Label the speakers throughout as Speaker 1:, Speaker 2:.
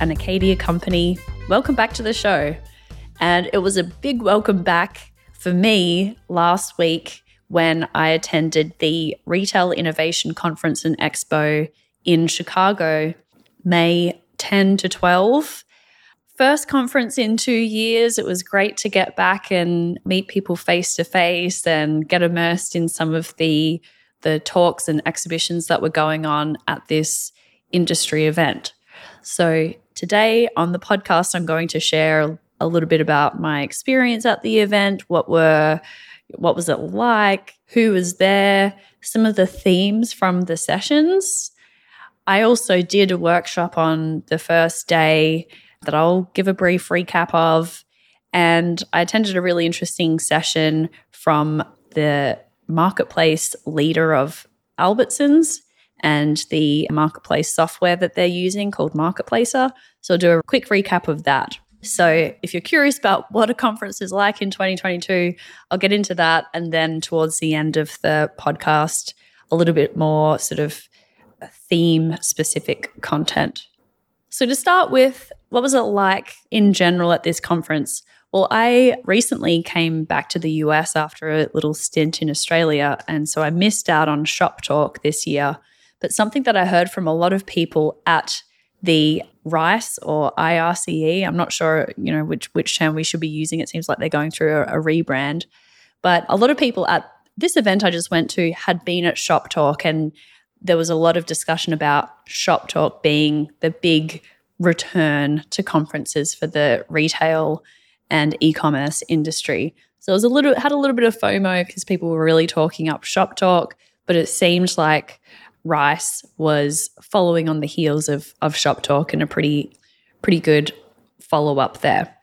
Speaker 1: and Acadia Company. Welcome back to the show. And it was a big welcome back for me last week when I attended the Retail Innovation Conference and Expo in Chicago, May 10 to 12. First conference in two years. It was great to get back and meet people face to face and get immersed in some of the the talks and exhibitions that were going on at this industry event. So, today on the podcast, I'm going to share a little bit about my experience at the event, what were what was it like, who was there, some of the themes from the sessions. I also did a workshop on the first day that I'll give a brief recap of. And I attended a really interesting session from the marketplace leader of Albertsons and the marketplace software that they're using called Marketplacer. So I'll do a quick recap of that. So if you're curious about what a conference is like in 2022, I'll get into that. And then towards the end of the podcast, a little bit more sort of theme specific content. So to start with, what was it like in general at this conference? Well, I recently came back to the US after a little stint in Australia. And so I missed out on Shop Talk this year. But something that I heard from a lot of people at the RICE or IRCE, I'm not sure, you know, which which term we should be using. It seems like they're going through a, a rebrand. But a lot of people at this event I just went to had been at Shop Talk and there was a lot of discussion about Shop Talk being the big return to conferences for the retail and e-commerce industry. So it was a little had a little bit of FOMO because people were really talking up shop talk, but it seemed like Rice was following on the heels of of shop talk and a pretty pretty good follow up there.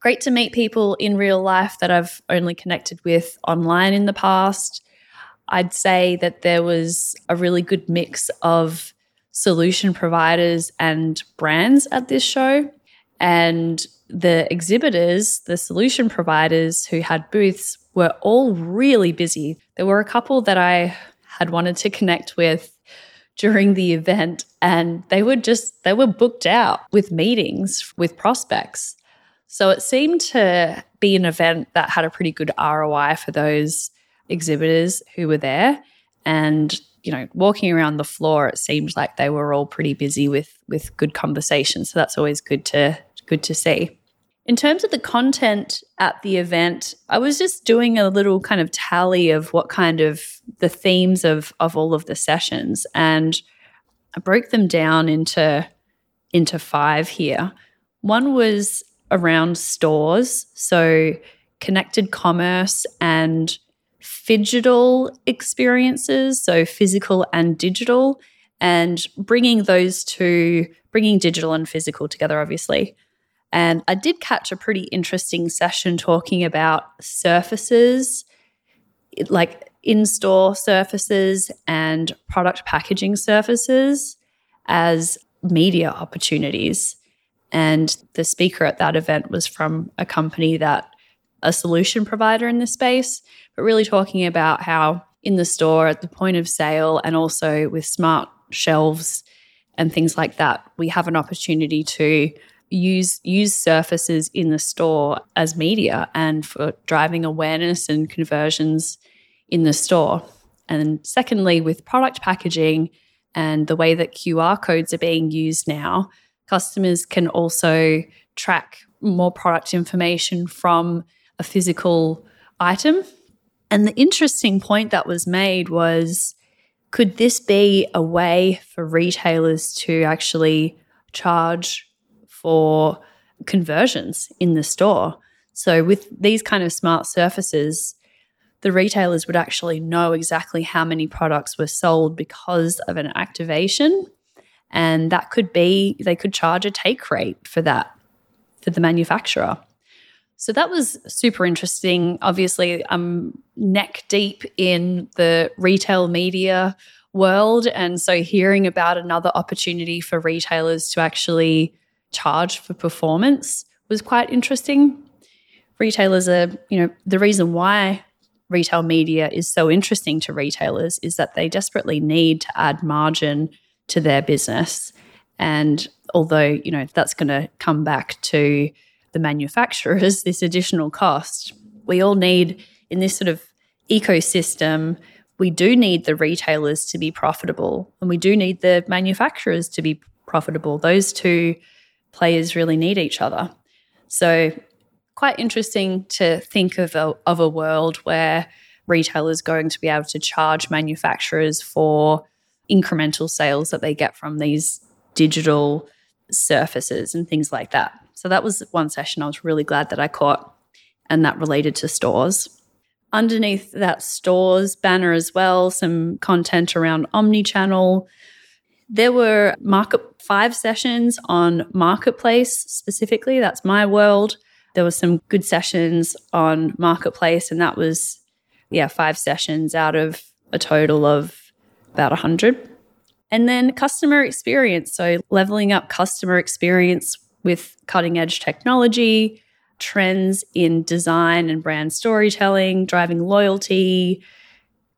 Speaker 1: Great to meet people in real life that I've only connected with online in the past. I'd say that there was a really good mix of solution providers and brands at this show. And the exhibitors, the solution providers who had booths, were all really busy. There were a couple that I had wanted to connect with during the event and they were just they were booked out with meetings with prospects. So it seemed to be an event that had a pretty good ROI for those exhibitors who were there and you know walking around the floor it seemed like they were all pretty busy with with good conversation so that's always good to good to see. In terms of the content at the event, I was just doing a little kind of tally of what kind of the themes of of all of the sessions and I broke them down into into five here. One was around stores, so connected commerce and phygital experiences, so physical and digital and bringing those two bringing digital and physical together obviously and I did catch a pretty interesting session talking about surfaces, like in store surfaces and product packaging surfaces as media opportunities. And the speaker at that event was from a company that a solution provider in the space, but really talking about how in the store at the point of sale and also with smart shelves and things like that, we have an opportunity to use use surfaces in the store as media and for driving awareness and conversions in the store. And secondly, with product packaging and the way that QR codes are being used now, customers can also track more product information from a physical item. And the interesting point that was made was could this be a way for retailers to actually charge for conversions in the store. So, with these kind of smart surfaces, the retailers would actually know exactly how many products were sold because of an activation. And that could be, they could charge a take rate for that for the manufacturer. So that was super interesting. Obviously, I'm neck deep in the retail media world. And so hearing about another opportunity for retailers to actually charge for performance was quite interesting. Retailers are, you know, the reason why retail media is so interesting to retailers is that they desperately need to add margin to their business. And although, you know, that's going to come back to the manufacturers, this additional cost, we all need in this sort of ecosystem, we do need the retailers to be profitable and we do need the manufacturers to be profitable. Those two players really need each other. So, quite interesting to think of a, of a world where retailers going to be able to charge manufacturers for incremental sales that they get from these digital surfaces and things like that. So that was one session I was really glad that I caught, and that related to stores. Underneath that stores banner as well, some content around omni-channel. There were market five sessions on marketplace specifically. That's my world. There was some good sessions on marketplace, and that was yeah five sessions out of a total of about a 100. And then customer experience. So, leveling up customer experience with cutting edge technology, trends in design and brand storytelling, driving loyalty,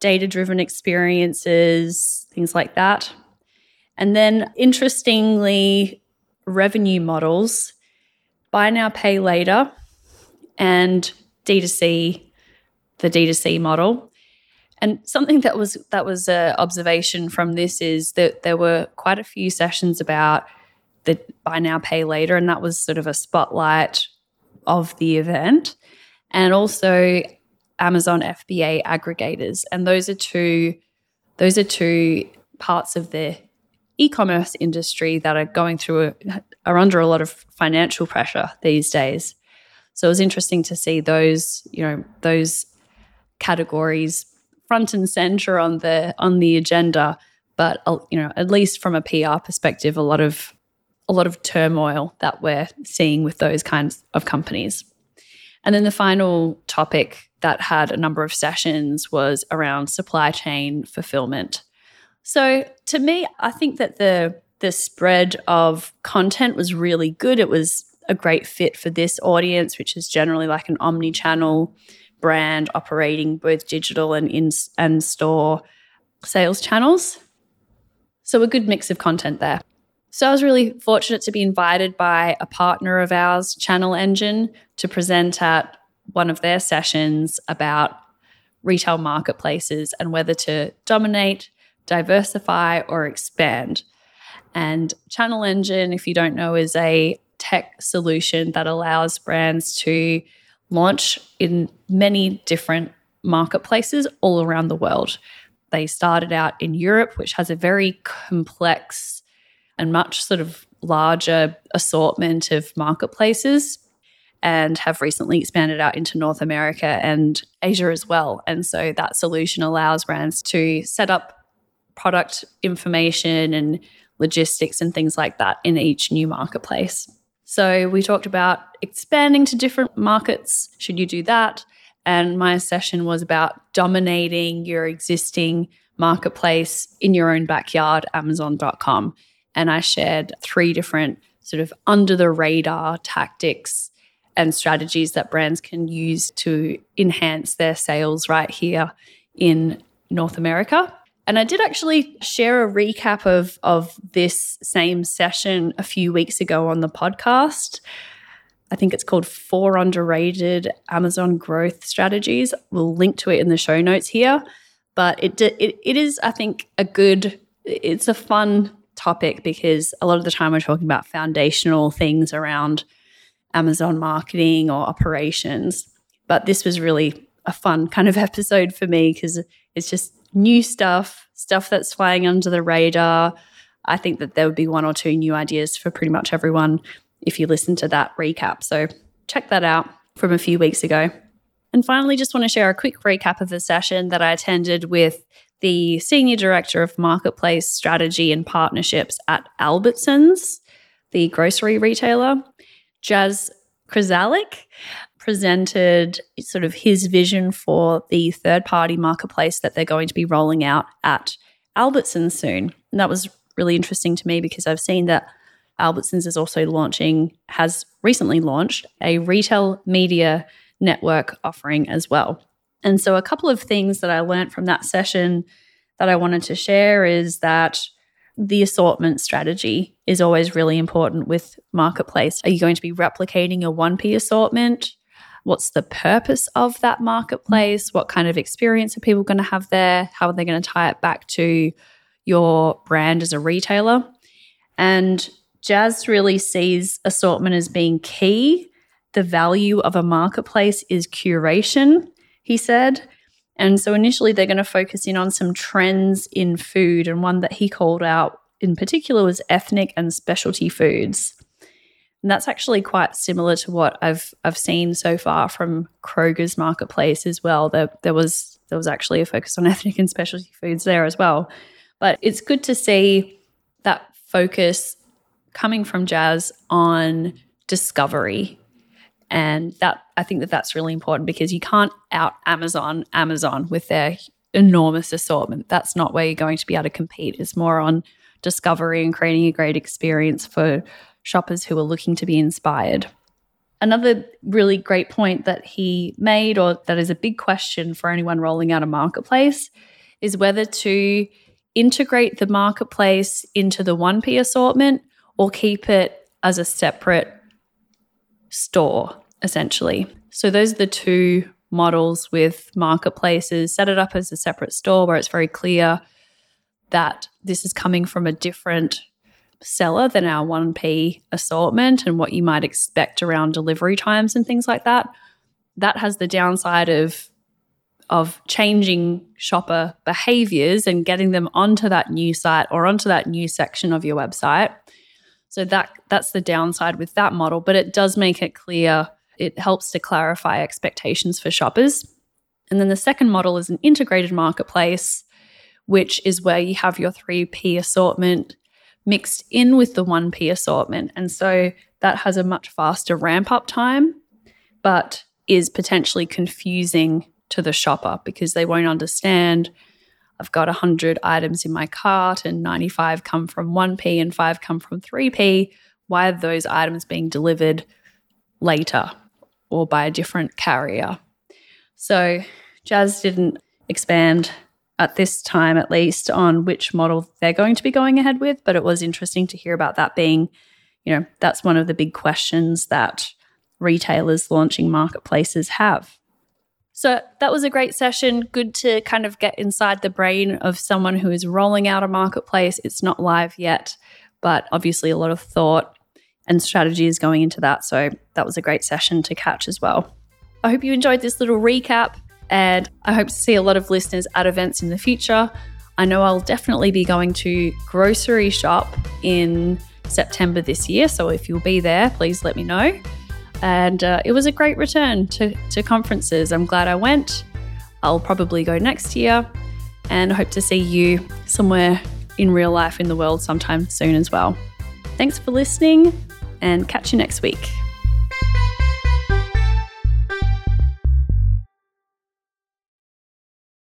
Speaker 1: data driven experiences, things like that. And then, interestingly, revenue models, buy now, pay later, and D2C, the D2C model. And something that was that was an observation from this is that there were quite a few sessions about the buy now pay later, and that was sort of a spotlight of the event, and also Amazon FBA aggregators, and those are two those are two parts of the e-commerce industry that are going through a, are under a lot of financial pressure these days. So it was interesting to see those you know those categories front and center on the on the agenda but uh, you know at least from a PR perspective a lot of a lot of turmoil that we're seeing with those kinds of companies. And then the final topic that had a number of sessions was around supply chain fulfillment. So to me, I think that the the spread of content was really good. It was a great fit for this audience, which is generally like an omni-channel brand operating both digital and in and store sales channels. So a good mix of content there. So I was really fortunate to be invited by a partner of ours, ChannelEngine, to present at one of their sessions about retail marketplaces and whether to dominate, diversify, or expand. And ChannelEngine, if you don't know, is a tech solution that allows brands to launch in many different marketplaces all around the world. They started out in Europe, which has a very complex and much sort of larger assortment of marketplaces and have recently expanded out into North America and Asia as well. And so that solution allows brands to set up product information and logistics and things like that in each new marketplace. So we talked about expanding to different markets. Should you do that? And my session was about dominating your existing marketplace in your own backyard, Amazon.com and I shared three different sort of under the radar tactics and strategies that brands can use to enhance their sales right here in North America. And I did actually share a recap of, of this same session a few weeks ago on the podcast. I think it's called Four Underrated Amazon Growth Strategies. We'll link to it in the show notes here. But it, it, it is, I think, a good, it's a fun topic because a lot of the time we're talking about foundational things around Amazon marketing or operations. But this was really a fun kind of episode for me because it's just new stuff, stuff that's flying under the radar. I think that there would be one or two new ideas for pretty much everyone if you listen to that recap. So check that out from a few weeks ago. And finally, just want to share a quick recap of the session that I attended with the Senior Director of Marketplace Strategy and Partnerships at Albertsons, the grocery retailer. Jas Krasalik presented sort of his vision for the third party marketplace that they're going to be rolling out at Albertsons soon. And that was really interesting to me because I've seen that Albertsons is also launching, has recently launched a retail media network offering as well. And so, a couple of things that I learned from that session that I wanted to share is that the assortment strategy is always really important with marketplace. Are you going to be replicating a 1P assortment? What's the purpose of that marketplace? What kind of experience are people going to have there? How are they going to tie it back to your brand as a retailer? And Jazz really sees assortment as being key. The value of a marketplace is curation, he said. And so initially, they're going to focus in on some trends in food. And one that he called out in particular was ethnic and specialty foods. And that's actually quite similar to what I've I've seen so far from Kroger's marketplace as well. There, there was there was actually a focus on ethnic and specialty foods there as well. But it's good to see that focus coming from Jazz on discovery and that I think that that's really important because you can't out Amazon Amazon with their enormous assortment. That's not where you're going to be able to compete. It's more on discovery and creating a great experience for shoppers who are looking to be inspired. Another really great point that he made, or that is a big question for anyone rolling out a marketplace, is whether to integrate the marketplace into the 1P assortment or keep it as a separate store, essentially. So those are the two models with marketplaces. Set it up as a separate store where it's very clear that this is coming from a different seller than our 1P assortment and what you might expect around delivery times and things like that. That has the downside of of changing shopper behaviors and getting them onto that new site or onto that new section of your website so that that's the downside with that model, but it does make it clear. It helps to clarify expectations for shoppers. And then the second model is an integrated marketplace, which is where you have your 3P assortment mixed in with the 1P assortment. And so that has a much faster ramp up time, but is potentially confusing to the shopper because they won't understand I've got 100 items in my cart and 95 come from 1P and 5 come from 3P. Why are those items being delivered later or by a different carrier? So, Jazz didn't expand at this time, at least, on which model they're going to be going ahead with, but it was interesting to hear about that being, you know, that's one of the big questions that retailers launching marketplaces have. So that was a great session. Good to kind of get inside the brain of someone who is rolling out a marketplace. It's not live yet, but obviously a lot of thought and strategy is going into that. So that was a great session to catch as well. I hope you enjoyed this little recap and I hope to see a lot of listeners at events in the future. I know I'll definitely be going to Groceryshop in September this year. So if you'll be there, please let me know. And uh, it was a great return to, to conferences. I'm glad I went. I'll probably go next year and hope to see you somewhere in real life in the world sometime soon as well. Thanks for listening and catch you next week.